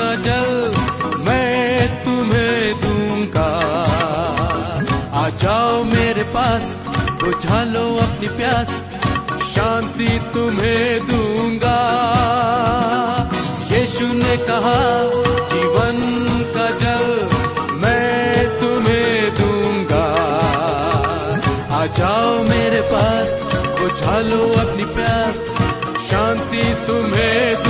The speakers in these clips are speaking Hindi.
का जल मैं तुम्हें दूँगा। आ जाओ मेरे पास बुझा लो अपनी प्यास, शांति तुम्हें दूँगा। यीशु ने कहा, जीवन का जल मैं तुम्हें दूँगा। आ जाओ मेरे पास बुझा लो अपनी प्यास, शांति तुम्हें दूँगा।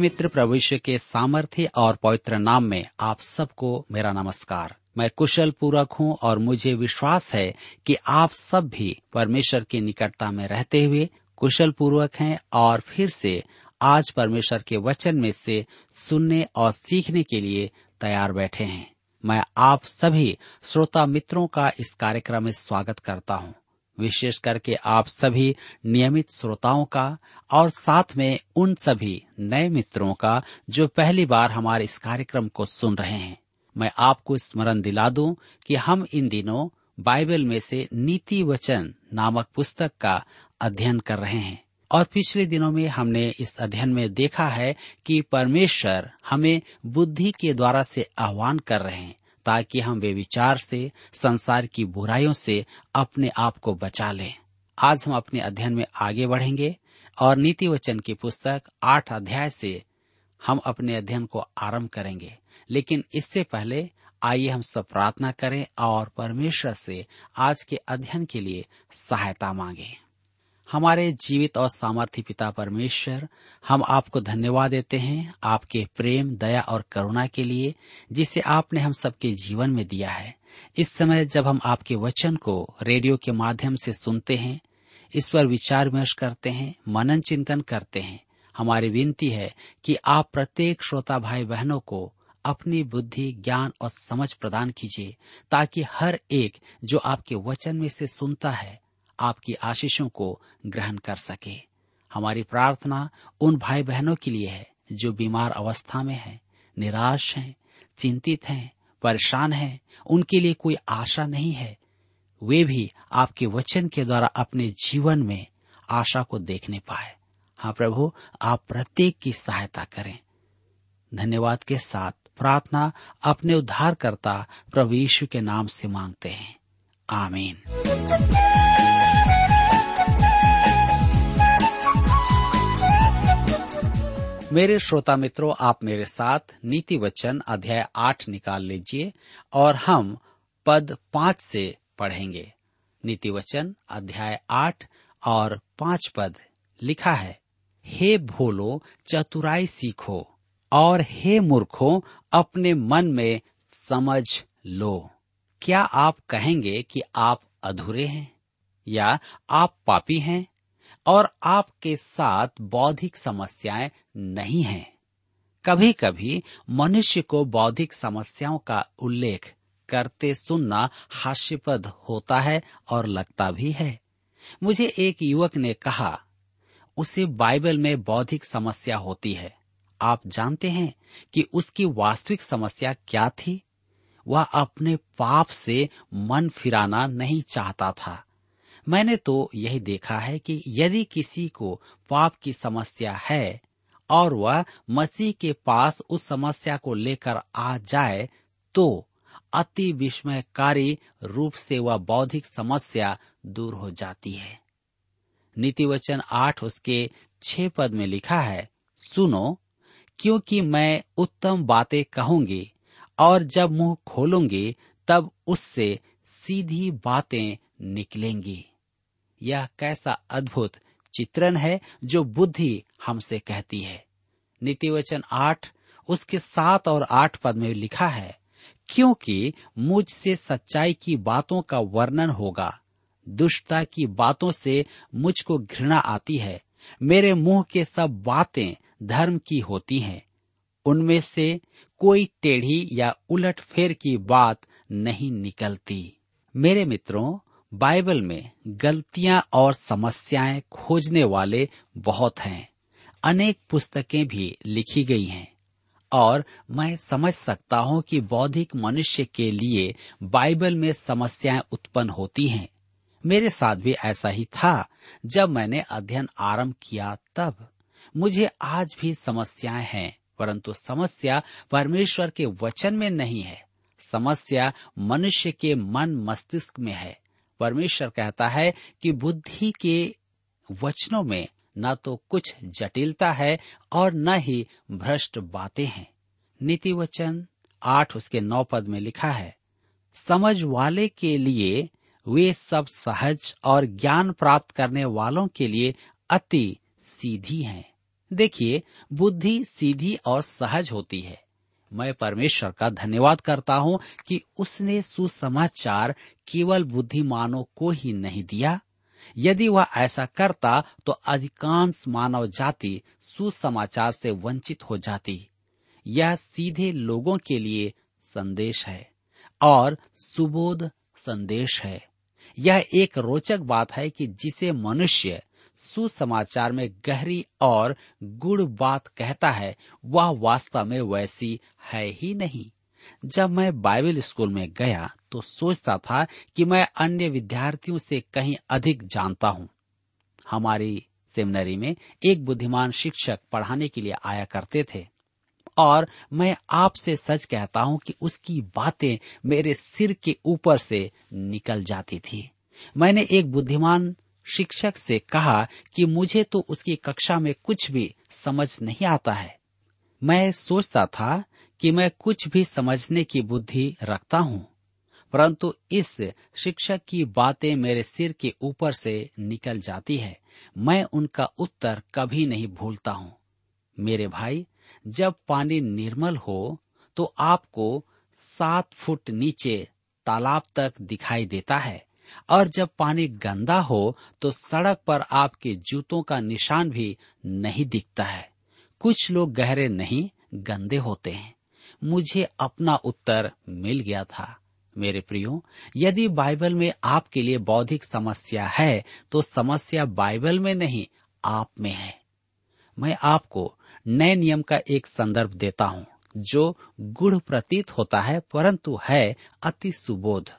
मित्र यीशु के सामर्थ्य और पवित्र नाम में आप सबको मेरा नमस्कार। मैं कुशल पूर्वक हूँ और मुझे विश्वास है कि आप सब भी परमेश्वर की निकटता में रहते हुए कुशल पूर्वक हैं और फिर से आज परमेश्वर के वचन में से सुनने और सीखने के लिए तैयार बैठे हैं। मैं आप सभी श्रोता मित्रों का इस कार्यक्रम में स्वागत करता हूँ। विशेष करके आप सभी नियमित श्रोताओं का और साथ में उन सभी नए मित्रों का जो पहली बार हमारे इस कार्यक्रम को सुन रहे हैं। मैं आपको स्मरण दिला दूँ कि हम इन दिनों बाइबल में से नीति वचन नामक पुस्तक का अध्ययन कर रहे हैं। और पिछले दिनों में हमने इस अध्ययन में देखा है कि परमेश्वर हमें बुद्धि के द्वारा से आह्वान कर रहे हैं। ताकि हम वे विचार से, संसार की बुराइयों से अपने आप को बचा लें। आज हम अपने अध्ययन में आगे बढ़ेंगे और नीति वचन की पुस्तक आठ अध्याय से हम अपने अध्ययन को आरंभ करेंगे। लेकिन इससे पहले आइए हम सब प्रार्थना करें और परमेश्वर से आज के अध्ययन के लिए सहायता मांगे। हमारे जीवित और सामर्थ्य पिता परमेश्वर, हम आपको धन्यवाद देते हैं आपके प्रेम, दया और करुणा के लिए, जिसे आपने हम सबके जीवन में दिया है। इस समय जब हम आपके वचन को रेडियो के माध्यम से सुनते हैं, इस पर विचार विमर्श करते हैं, मनन चिंतन करते हैं, हमारी विनती है कि आप प्रत्येक श्रोता भाई बहनों को अपनी बुद्धि, ज्ञान और समझ प्रदान कीजिए, ताकि हर एक जो आपके वचन में से सुनता है आपकी आशीषों को ग्रहण कर सके। हमारी प्रार्थना उन भाई बहनों के लिए है जो बीमार अवस्था में हैं, निराश हैं, चिंतित हैं, परेशान हैं, उनके लिए कोई आशा नहीं है। वे भी आपके वचन के द्वारा अपने जीवन में आशा को देखने पाए। हाँ प्रभु आप प्रत्येक की सहायता करें। धन्यवाद के साथ प्रार्थना अपने उद्धारकर्ता प्रभु यीशु के नाम से मांगते हैं। आमीन। मेरे श्रोता मित्रों, आप मेरे साथ नीति वचन अध्याय आठ निकाल लीजिए और हम पद पाँच से पढ़ेंगे। नीति वचन अध्याय आठ और पाँच पद लिखा है, हे भोलो, चतुराई सीखो और हे मूर्खों, अपने मन में समझ लो। क्या आप कहेंगे कि आप अधूरे हैं या आप पापी हैं? और आपके साथ बौद्धिक समस्याएँ नहीं हैं। कभी कभी मनुष्य को बौद्धिक समस्याओं का उल्लेख करते सुनना हास्यपद होता है और लगता भी है। मुझे एक युवक ने कहा, उसे बाइबल में बौद्धिक समस्या होती है। आप जानते हैं कि उसकी वास्तविक समस्या क्या थी? वह अपने पाप से मन फिराना नहीं चाहता था। मैंने तो यही देखा है कि यदि किसी को पाप की समस्या है और वह मसीह के पास उस समस्या को लेकर आ जाए तो अति विस्मयकारी रूप से वह बौद्धिक समस्या दूर हो जाती है। नीति वचन आठ उसके छह पद में लिखा है, सुनो, क्योंकि मैं उत्तम बातें कहूँगी और जब मुँह खोलूँगी तब उससे सीधी बातें निकलेंगी। यह कैसा अद्भुत चित्रण है जो बुद्धि हमसे कहती है। नीति वचन आठ, उसके सात और आठ पद में लिखा है, क्योंकि मुझसे सच्चाई की बातों का वर्णन होगा, दुष्टता की बातों से मुझको घृणा आती है, मेरे मुँह के सब बातें धर्म की होती हैं, उनमें से कोई टेढ़ी या उलट फेर की बात नहीं निकलती। मेरे मित्रों बाइबल में गलतियाँ और समस्याएँ खोजने वाले बहुत हैं। अनेक पुस्तकें भी लिखी गई हैं। और मैं समझ सकता हूँ कि बौद्धिक मनुष्य के लिए बाइबल में समस्याएँ उत्पन्न होती हैं। मेरे साथ भी ऐसा ही था। जब मैंने अध्ययन आरंभ किया तब मुझे आज भी समस्याएँ हैं, परंतु समस्या परमेश्वर के वचन में नहीं है। समस्या मनुष्य के मन मस्तिष्क में है। परमेश्वर कहता है कि बुद्धि के वचनों में न तो कुछ जटिलता है और न ही भ्रष्ट बातें हैं। नीति वचन आठ उसके नौ पद में लिखा है, समझ वाले के लिए वे सब सहज और ज्ञान प्राप्त करने वालों के लिए अति सीधी हैं। देखिए, बुद्धि सीधी और सहज होती है। मैं परमेश्वर का धन्यवाद करता हूँ कि उसने सुसमाचार केवल बुद्धिमानों को ही नहीं दिया। यदि वह ऐसा करता तो अधिकांश मानव जाति सुसमाचार से वंचित हो जाती। यह सीधे लोगों के लिए संदेश है और सुबोध संदेश है। यह एक रोचक बात है कि जिसे मनुष्य सुसमाचार में गहरी और गुड़ बात कहता है, वह वास्तव में वैसी है ही नहीं। जब मैं बाइबल स्कूल में गया तो सोचता था कि मैं अन्य विद्यार्थियों से कहीं अधिक जानता हूँ। हमारी सेमिनरी में एक बुद्धिमान शिक्षक पढ़ाने के लिए आया करते थे, और मैं आपसे सच कहता हूँ कि उसकी बातें मेरे सिर के ऊपर से निकल जाती थी। मैंने एक बुद्धिमान शिक्षक से कहा कि मुझे तो उसकी कक्षा में कुछ भी समझ नहीं आता है। मैं सोचता था कि मैं कुछ भी समझने की बुद्धि रखता हूँ, परंतु इस शिक्षक की बातें मेरे सिर के ऊपर से निकल जाती है। मैं उनका उत्तर कभी नहीं भूलता हूँ। मेरे भाई, जब पानी निर्मल हो तो आपको सात फुट नीचे तालाब तक दिखाई देता है। और जब पानी गंदा हो तो सड़क पर आपके जूतों का निशान भी नहीं दिखता है। कुछ लोग गहरे नहीं, गंदे होते हैं। मुझे अपना उत्तर मिल गया था। मेरे प्रियो, यदि बाइबल में आपके लिए बौद्धिक समस्या है तो समस्या बाइबल में नहीं, आप में है। मैं आपको नए नियम का एक संदर्भ देता हूँ, जो गुढ़ प्रतीत होता है, परंतु है अति सुबोध।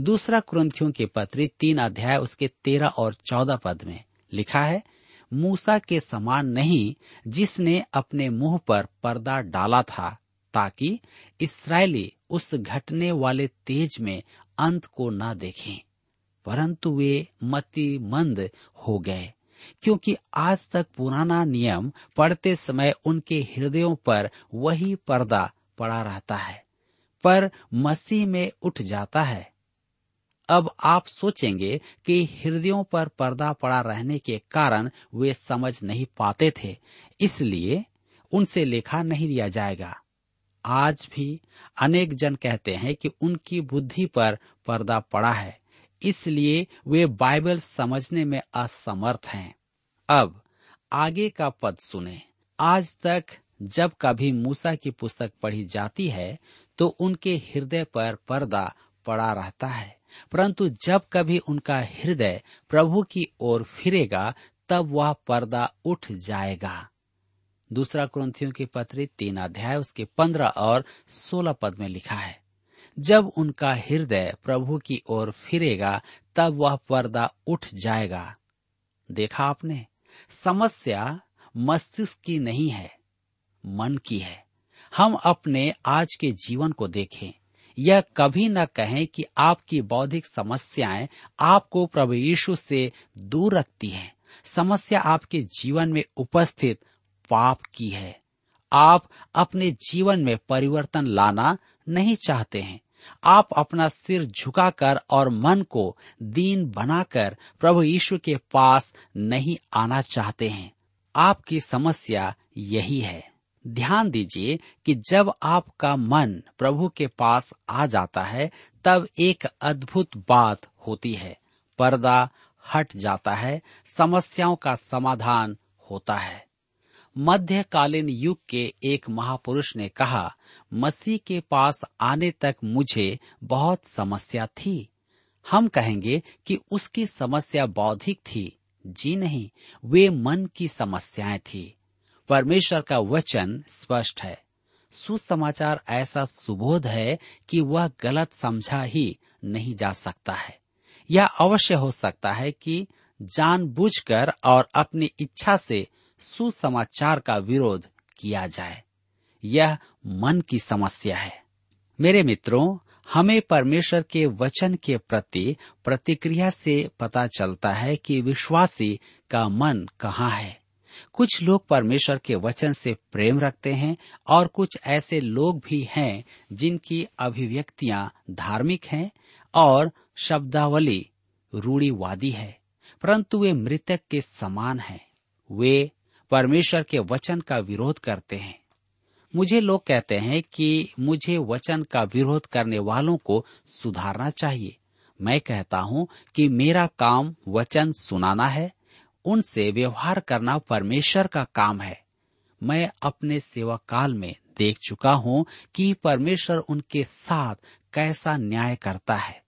दूसरा क्रंथियों के पत्री तीन अध्याय उसके तेरह और चौदह पद में लिखा है, मूसा के समान नहीं जिसने अपने मुँह पर पर्दा डाला था, ताकि इसराइली उस घटने वाले तेज में अंत को न देखें। परंतु वे मति मंद हो गए, क्योंकि आज तक पुराना नियम पढ़ते समय उनके हृदयों पर वही पर्दा पड़ा रहता है, पर मसीह में उठ जाता है। अब आप सोचेंगे कि हृदयों पर पर्दा पड़ा रहने के कारण वे समझ नहीं पाते थे, इसलिए उनसे लेखा नहीं दिया जाएगा। आज भी अनेक जन कहते हैं कि उनकी बुद्धि पर पर्दा पड़ा है, इसलिए वे बाइबल समझने में असमर्थ हैं। अब आगे का पद सुने। आज तक जब कभी मूसा की पुस्तक पढ़ी जाती है तो उनके हृदय पर पर्दा पड़ा रहता है। परंतु जब कभी उनका हृदय प्रभु की ओर फिरेगा, तब वह पर्दा उठ जाएगा। दूसरा क्रंथियों की पत्री तीन अध्याय, उसके पंद्रह और सोलह पद में लिखा है, जब उनका हृदय प्रभु की ओर फिरेगा, तब वह पर्दा उठ जाएगा। देखा आपने? समस्या मस्तिष्क की नहीं है, मन की है। हम अपने आज के जीवन को देखें। यह कभी न कहें कि आपकी बौद्धिक समस्याएँ आपको प्रभु यीशु से दूर रखती हैं। समस्या आपके जीवन में उपस्थित पाप की है। आप अपने जीवन में परिवर्तन लाना नहीं चाहते हैं। आप अपना सिर झुकाकर और मन को दीन बनाकर प्रभु यीशु के पास नहीं आना चाहते हैं। आपकी समस्या यही है। ध्यान दीजिए कि जब आपका मन प्रभु के पास आ जाता है, तब एक अद्भुत बात होती है। पर्दा हट जाता है, समस्याओं का समाधान होता है। मध्यकालीन युग के एक महापुरुष ने कहा, मसीह के पास आने तक मुझे बहुत समस्या थी। हम कहेंगे कि उसकी समस्या बौद्धिक थी। जी नहीं, वे मन की समस्याएँ थी। परमेश्वर का वचन स्पष्ट है। सुसमाचार ऐसा सुबोध है कि वह गलत समझा ही नहीं जा सकता है। यह अवश्य हो सकता है कि जानबूझकर और अपनी इच्छा से सुसमाचार का विरोध किया जाए। यह मन की समस्या है। मेरे मित्रों, हमें परमेश्वर के वचन के प्रति प्रतिक्रिया से पता चलता है कि विश्वासी का मन कहाँ है। कुछ लोग परमेश्वर के वचन से प्रेम रखते हैं और कुछ ऐसे लोग भी हैं जिनकी अभिव्यक्तियाँ धार्मिक हैं और शब्दावली रूढ़ीवादी है, परंतु वे मृतक के समान हैं। वे परमेश्वर के वचन का विरोध करते हैं। मुझे लोग कहते हैं कि मुझे वचन का विरोध करने वालों को सुधारना चाहिए। मैं कहता हूँ कि मेरा काम वचन सुनाना है उनसे व्यवहार करना परमेश्वर का काम है। मैं अपने सेवा काल में देख चुका हूँ कि परमेश्वर उनके साथ कैसा न्याय करता है।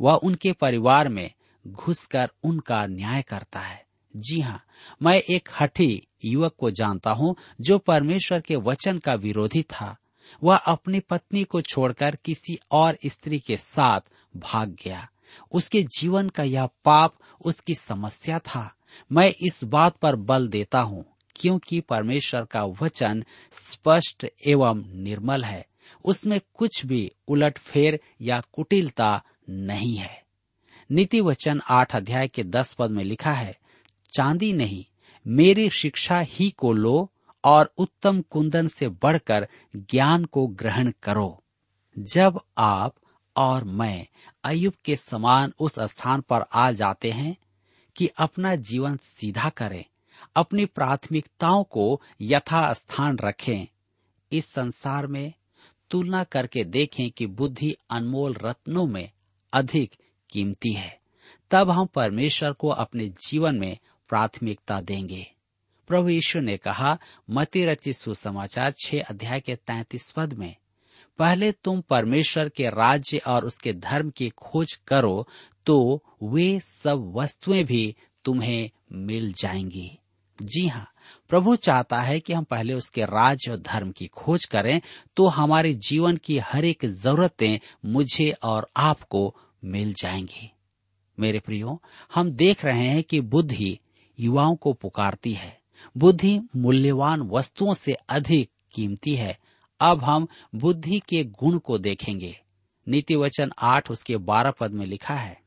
वह उनके परिवार में घुसकर उनका न्याय करता है। जी हाँ मैं एक हठी युवक को जानता हूँ जो परमेश्वर के वचन का विरोधी था। वह अपनी पत्नी को छोड़कर किसी और स्त्री के साथ भाग गया। उसके जीवन का यह पाप उसकी समस्या था। मैं इस बात पर बल देता हूँ, क्योंकि परमेश्वर का वचन स्पष्ट एवं निर्मल है। उसमें कुछ भी उलटफेर या कुटिलता नहीं है। नीति वचन आठ अध्याय के दस पद में लिखा है, चांदी नहीं, मेरी शिक्षा ही को लो और उत्तम कुंदन से बढ़कर ज्ञान को ग्रहण करो। जब आप और मैं अयुब के समान उस स्थान पर आ जाते हैं कि अपना जीवन सीधा करें, अपनी प्राथमिकताओं को यथा स्थान रखें। इस संसार में तुलना करके देखें कि बुद्धि अनमोल रत्नों में अधिक कीमती है। तब हम परमेश्वर को अपने जीवन में प्राथमिकता देंगे। प्रभु यीशु ने कहा मती रचित सुसमाचार छह अध्याय के तैतीस पद में पहले तुम परमेश्वर के राज्य और उसके धर्म की खोज करो तो वे सब वस्तुएँ भी तुम्हें मिल जाएँगी। जी हाँ प्रभु चाहता है कि हम पहले उसके राज्य और धर्म की खोज करें तो हमारे जीवन की हर एक जरूरतें मुझे और आपको मिल जाएँगी। मेरे प्रियो, हम देख रहे हैं कि बुद्धि युवाओं को पुकारती है। बुद्धि मूल्यवान वस्तुओं से अधिक कीमती है। अब हम बुद्धि के गुण को देखेंगे। नीति वचन आठ उसके बारह पद में लिखा है,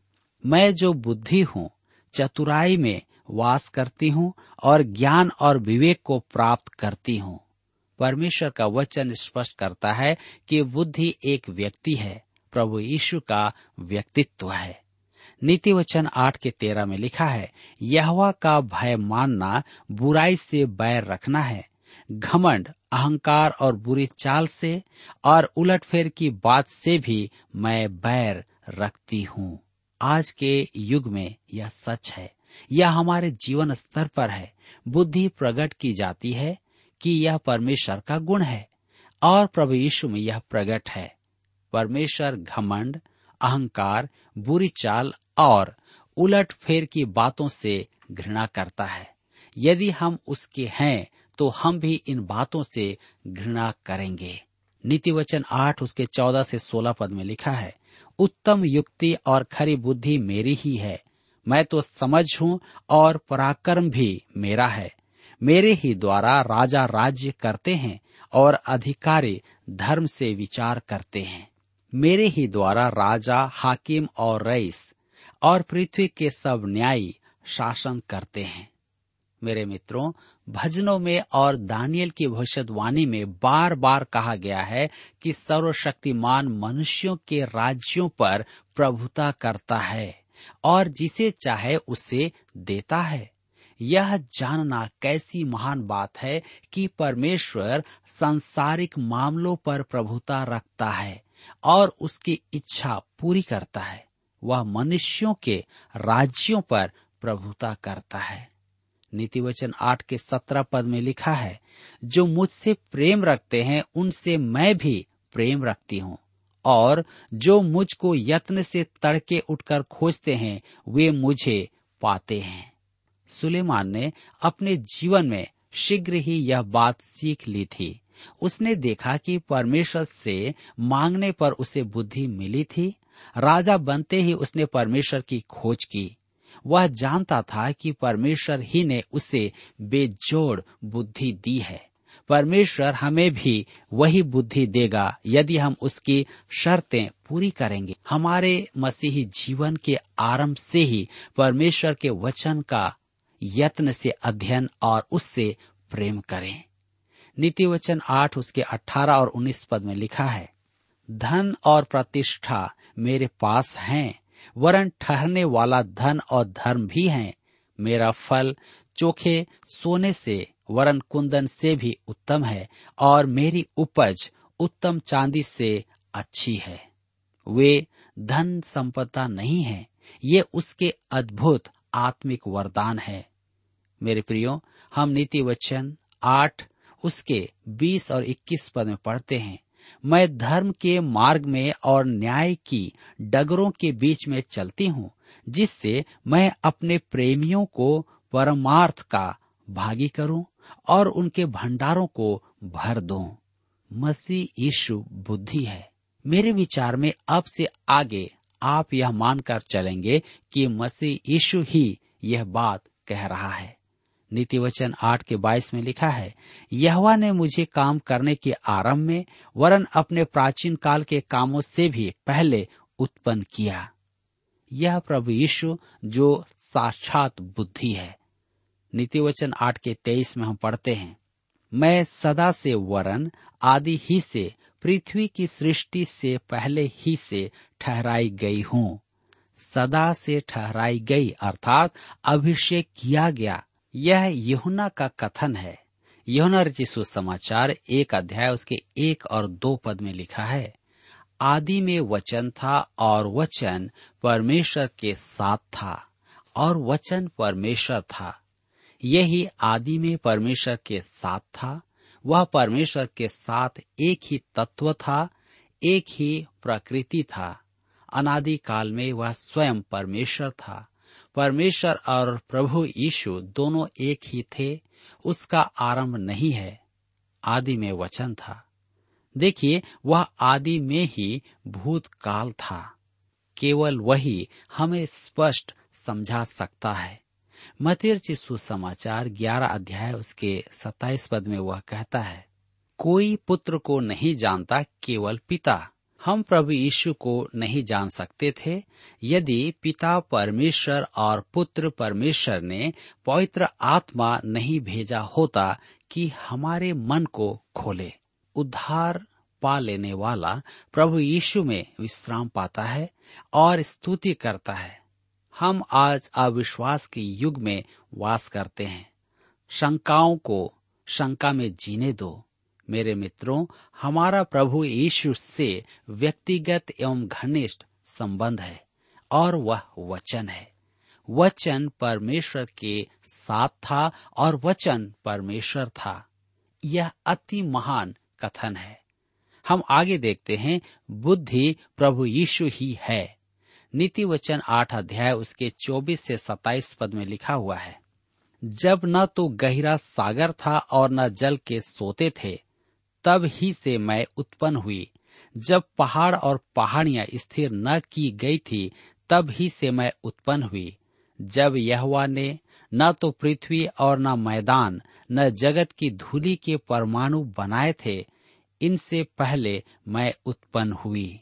मैं जो बुद्धि हूँ, चतुराई में वास करती हूँ और ज्ञान और विवेक को प्राप्त करती हूँ। परमेश्वर का वचन स्पष्ट करता है कि बुद्धि एक व्यक्ति है, प्रभु यीशु का व्यक्तित्व है। नीति वचन आठ के तेरह में लिखा है, यहवा का भय मानना बुराई से बैर रखना है घमंड, अहंकार और बुरी चाल से और उलटफेर की बात से भी मैं बैर रखती हूँ। आज के युग में यह सच है। यह हमारे जीवन स्तर पर है। बुद्धि प्रकट की जाती है कि यह परमेश्वर का गुण है और प्रभु यीशु में यह प्रकट है। परमेश्वर घमंड, अहंकार, बुरी चाल और उलट फेर की बातों से घृणा करता है। यदि हम उसके हैं तो हम भी इन बातों से घृणा करेंगे। नीति वचन आठ उसके चौदह से सोलह पद में लिखा है, उत्तम युक्ति और खरी बुद्धि मेरी ही है। मैं तो समझ हूँ और पराक्रम भी मेरा है। मेरे ही द्वारा राजा राज्य करते हैं और अधिकारी धर्म से विचार करते हैं। मेरे ही द्वारा राजा, हाकिम और रईस और पृथ्वी के सब न्यायी शासन करते हैं। मेरे मित्रों, भजनों में और दानियल की भविष्यवाणी में बार बार कहा गया है कि सर्वशक्तिमान मनुष्यों के राज्यों पर प्रभुता करता है और जिसे चाहे उसे देता है। यह जानना कैसी महान बात है कि परमेश्वर सांसारिक मामलों पर प्रभुता रखता है और उसकी इच्छा पूरी करता है। वह मनुष्यों के राज्यों पर प्रभुता करता है। नीति वचन आठ के सत्रह पद में लिखा है, जो मुझसे प्रेम रखते हैं, उनसे मैं भी प्रेम रखती हूँ। और जो मुझको यत्न से तड़के उठकर खोजते हैं, वे मुझे पाते हैं। सुलेमान ने अपने जीवन में शीघ्र ही यह बात सीख ली थी। उसने देखा कि परमेश्वर से मांगने पर उसे बुद्धि मिली थी। राजा बनते ही उसने परमेश्वर की खोज की। वह जानता था कि परमेश्वर ही ने उसे बेजोड़ बुद्धि दी है। परमेश्वर हमें भी वही बुद्धि देगा यदि हम उसकी शर्तें पूरी करेंगे। हमारे मसीही जीवन के आरंभ से ही परमेश्वर के वचन का यत्न से अध्ययन और उससे प्रेम करें। नीति वचन आठ, उसके अठारह और उन्नीस पद में लिखा है, धन और प्रतिष्ठा मेरे पास हैं वरन ठहरने वाला धन और धर्म भी है। मेरा फल चोखे सोने से, वरन कुंदन से भी उत्तम है, और मेरी उपज उत्तम चांदी से अच्छी है। वे धन संपदा नहीं है, ये उसके अद्भुत आत्मिक वरदान है। मेरे प्रियो, हम नीति वचन आठ, उसके बीस और इक्कीस पद में पढ़ते हैं। मैं धर्म के मार्ग में और न्याय की डगरों के बीच में चलती हूँ, जिससे मैं अपने प्रेमियों को परमार्थ का भागी करूँ और उनके भंडारों को भर दूँ। मसीह यीशु बुद्धि है। मेरे विचार में अब से आगे आप यह मानकर चलेंगे कि मसीह यीशु ही यह बात कह रहा है। नीति वचन आठ के बाईस में लिखा है, यहवा ने मुझे काम करने के आरंभ में वरन अपने प्राचीन काल के कामों से भी पहले उत्पन्न किया। यह प्रभु यीशु जो साक्षात बुद्धि है। नीति वचन आठ के तेईस में हम पढ़ते हैं, मैं सदा से वरन आदि ही से, पृथ्वी की सृष्टि से पहले ही से ठहराई गई हूँ। सदा से ठहराई गई, अर्थात अभिषेक किया गया। यह यहुना का कथन है। यहुना रचिसु समाचार एक अध्याय उसके एक और दो पद में लिखा है, आदि में वचन था और वचन परमेश्वर के साथ था और वचन परमेश्वर था। यही आदि में परमेश्वर के साथ था, वह परमेश्वर के साथ एक ही तत्व था, एक ही प्रकृति था। अनादि काल में वह स्वयं परमेश्वर था। परमेश्वर और प्रभु यीशु दोनों एक ही थे, उसका आरंभ नहीं है। आदि में वचन था। देखिए, वह आदि में ही भूतकाल था। केवल वही हमें स्पष्ट समझा सकता है। मतिर सुसमाचार ग्यारह अध्याय उसके सत्ताईस पद में वह कहता है, कोई पुत्र को नहीं जानता, केवल पिता। हम प्रभु यीशु को नहीं जान सकते थे। यदि पिता परमेश्वर और पुत्र परमेश्वर ने पवित्र आत्मा नहीं भेजा होता कि हमारे मन को खोले, उद्धार पा लेने वाला प्रभु यीशु में विश्राम पाता है और स्तुति करता है। हम आज अविश्वास के युग में वास करते हैं। शंकाओं को शंका में जीने दो। मेरे मित्रों, हमारा प्रभु यीशु से व्यक्तिगत एवं घनिष्ठ संबंध है और वह वचन है। वचन परमेश्वर के साथ था और वचन परमेश्वर था। यह अति महान कथन है। हम आगे देखते हैं, बुद्धि प्रभु यीशु ही है। नीति वचन आठ अध्याय उसके चौबीस से सताइस पद में लिखा हुआ है। जब न तो गहरा सागर था और न जल के सोते थे तब ही से मैं उत्पन्न हुई। जब पहाड़ और पहाड़ियाँ स्थिर न की गई थी, तब ही से मैं उत्पन्न हुई। जब यहवा ने न तो पृथ्वी और न मैदान, न जगत की धूली के परमाणु बनाए थे, इनसे पहले मैं उत्पन्न हुई।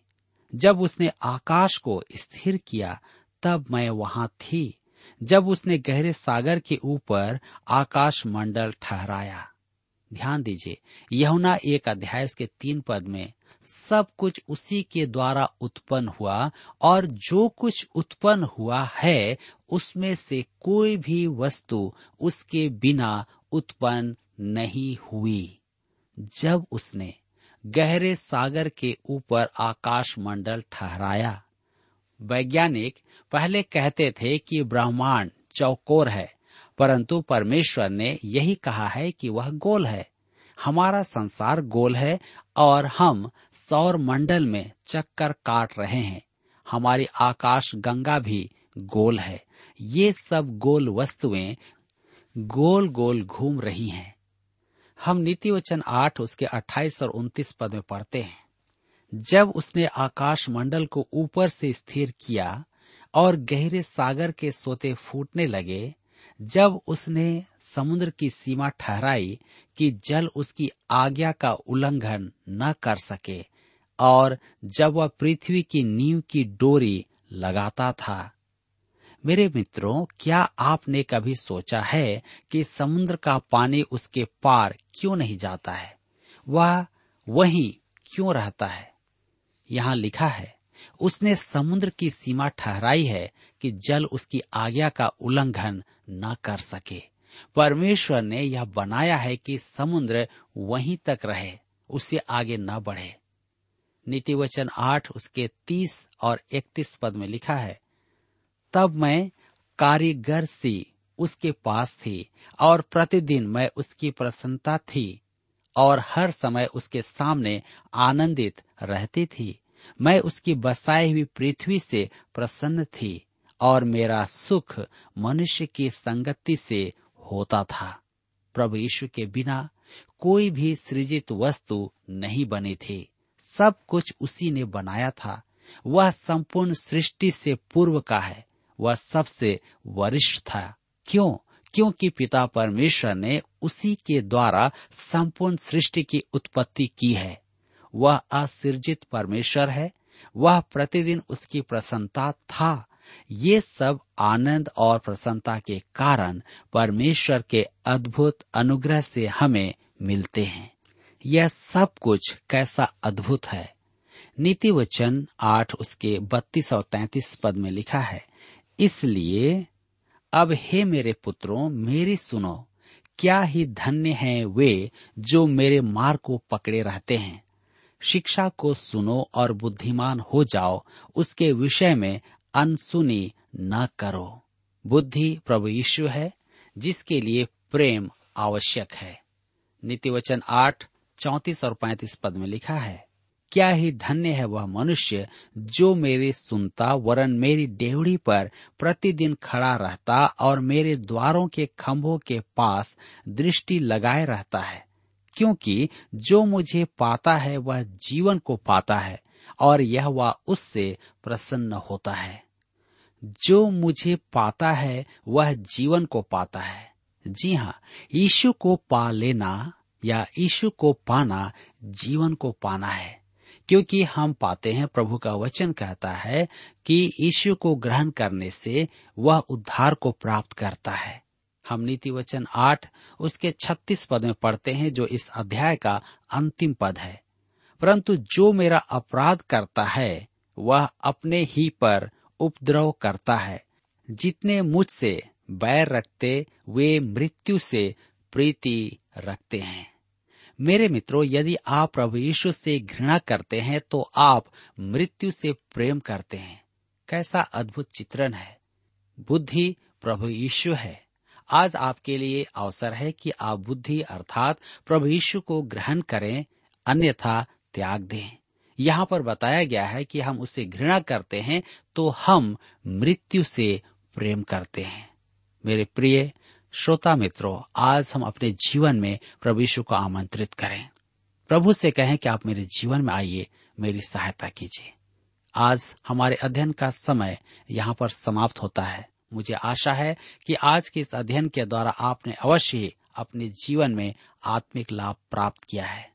जब उसने आकाश को स्थिर किया, तब मैं वहाँ थी। जब उसने गहरे सागर के ऊपर आकाश मंडल ठहराया। ध्यान दीजिए यहुना एक अध्याय के तीन पद में, सब कुछ उसी के द्वारा उत्पन्न हुआ और जो कुछ उत्पन्न हुआ है, उसमें से कोई भी वस्तु उसके बिना उत्पन्न नहीं हुई। जब उसने गहरे सागर के ऊपर आकाश मंडल ठहराया, वैज्ञानिक पहले कहते थे कि ब्रह्मांड चौकोर है परंतु परमेश्वर ने यही कहा है कि वह गोल है। हमारा संसार गोल है और हम सौर मंडल में चक्कर काट रहे हैं। हमारी आकाश गंगा भी गोल है। ये सब गोल वस्तुएँ गोल गोल घूम रही हैं। हम नीति वचन आठ उसके अट्ठाईस और उन्तीस पद में पढ़ते हैं। जब उसने आकाश मंडल को ऊपर से स्थिर किया और गहरे सागर के सोते फूटने लगे जब उसने समुद्र की सीमा ठहराई कि जल उसकी आज्ञा का उल्लंघन न कर सके, और जब वह पृथ्वी की नींव की डोरी लगाता था। मेरे मित्रों, क्या आपने कभी सोचा है कि समुद्र का पानी उसके पार क्यों नहीं जाता है? वह वहीं क्यों रहता है? यहाँ लिखा है, उसने समुद्र की सीमा ठहराई है कि जल उसकी आज्ञा का उल्लंघन न कर सके। परमेश्वर ने यह बनाया है कि समुद्र वहीं तक रहे, उससे आगे न बढ़े। नीति वचन आठ, उसके तीस और इकतीस पद में लिखा है, तब मैं कारीगर सी, उसके पास थी, और प्रतिदिन मैं उसकी प्रसन्नता थी, और हर समय उसके सामने आनंदित रहती थी। मैं उसकी बसाई हुई पृथ्वी से प्रसन्न थी। और मेरा सुख मनुष्य की संगति से होता था। प्रभु यीशु के बिना कोई भी सृजित वस्तु नहीं बनी थी। सब कुछ उसी ने बनाया था। वह संपूर्ण सृष्टि से पूर्व का है। वह सबसे वरिष्ठ था। क्यों? क्योंकि पिता परमेश्वर ने उसी के द्वारा संपूर्ण सृष्टि की उत्पत्ति की है। वह असृजित परमेश्वर है। वह प्रतिदिन उसकी प्रसन्नता था। ये सब आनंद और प्रसन्नता के कारण परमेश्वर के अद्भुत अनुग्रह से हमें मिलते हैं। यह सब कुछ कैसा अद्भुत है। नीति वचन आठ उसके बत्तीस और तैतीस पद में लिखा है, इसलिए, अब हे मेरे पुत्रों, मेरी सुनो, क्या ही धन्य हैं वे जो मेरे मार्ग को पकड़े रहते हैं। शिक्षा को सुनो और बुद्धिमान हो जाओ, उसके विषय में अनसुनी न करो। बुद्धि प्रभु यीशु है, जिसके लिए प्रेम आवश्यक है। नीति वचन आठ, चौतीस और पैंतीस पद में लिखा है, क्या ही धन्य है वह मनुष्य जो मेरी सुनता, वरन मेरी डेवड़ी पर प्रतिदिन खड़ा रहता और मेरे द्वारों के खंभों के पास दृष्टि लगाए रहता है। क्योंकि जो मुझे पाता है, वह जीवन को पाता है और यह वह उससे प्रसन्न होता है। जो मुझे पाता है, वह जीवन को पाता है। जी हाँ यीशु को पा लेना या यीशु को पाना जीवन को पाना है, क्योंकि हम पाते हैं, प्रभु का वचन कहता है कि यीशु को ग्रहण करने से वह उद्धार को प्राप्त करता है। हम नीति वचन आठ, उसके छत्तीस पद में पढ़ते हैं, जो इस अध्याय का अंतिम पद है। परंतु जो मेरा अपराध करता है, वह अपने ही पर उपद्रव करता है। जितने मुझसे बैर रखते, वे मृत्यु से प्रीति रखते हैं। मेरे मित्रों, यदि आप प्रभु यीशु से घृणा करते हैं तो आप मृत्यु से प्रेम करते हैं। कैसा अद्भुत चित्रण है। बुद्धि प्रभु यीशु है। आज आपके लिए अवसर है कि आप बुद्धि अर्थात प्रभु यीशु को ग्रहण करें, अन्यथा त्याग दें। यहाँ पर बताया गया है कि हम उसे घृणा करते हैं तो हम मृत्यु से प्रेम करते हैं। मेरे प्रिय श्रोता मित्रों, आज हम अपने जीवन में प्रभु यीशु को आमंत्रित करें। प्रभु से कहें कि आप मेरे जीवन में आइए, मेरी सहायता कीजिए। आज हमारे अध्ययन का समय यहाँ पर समाप्त होता है। मुझे आशा है कि आज के इस अध्ययन के द्वारा आपने अवश्य अपने जीवन में आत्मिक लाभ प्राप्त किया है।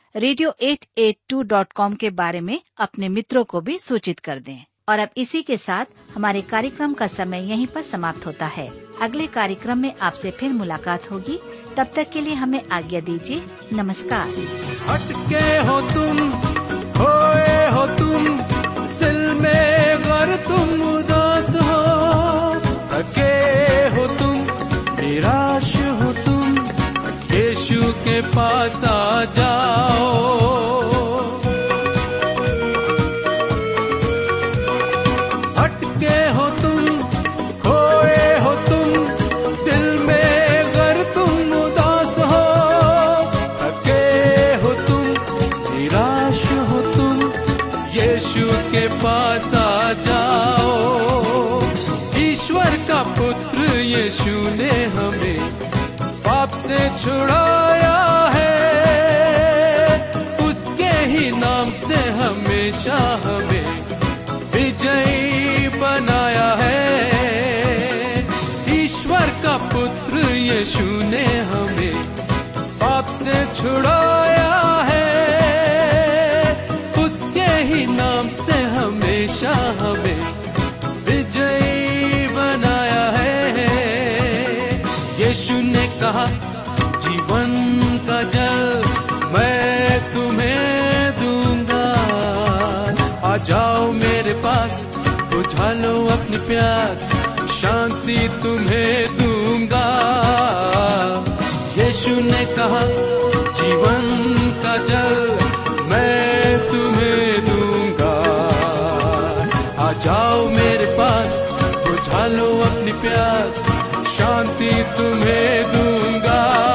radio eight eight two dot com के बारे में अपने मित्रों को भी सूचित कर दें। और अब इसी के साथ हमारे कार्यक्रम का समय यहीं पर समाप्त होता है। अगले कार्यक्रम में आपसे फिर मुलाकात होगी। तब तक के लिए हमें आज्ञा दीजिए। नमस्कार। हटके हो तुम, खोए हो तुम, दिल में अगर तुम उदास हो। हो तुम, निराश हो तुम, यीशु के पास आ जाओ छुड़ाया है। उसके ही नाम से हमेशा हमें विजयी बनाया है। ईश्वर का पुत्र यीशु ने हमें पाप से छुड़ाया बुझा लो अपनी प्यास, शांति तुम्हें दूँगा। यीशु ने कहा, जीवन का जल मैं तुम्हें दूँगा। आ जाओ मेरे पास बुझा लो अपनी प्यास, शांति तुम्हें दूँगा।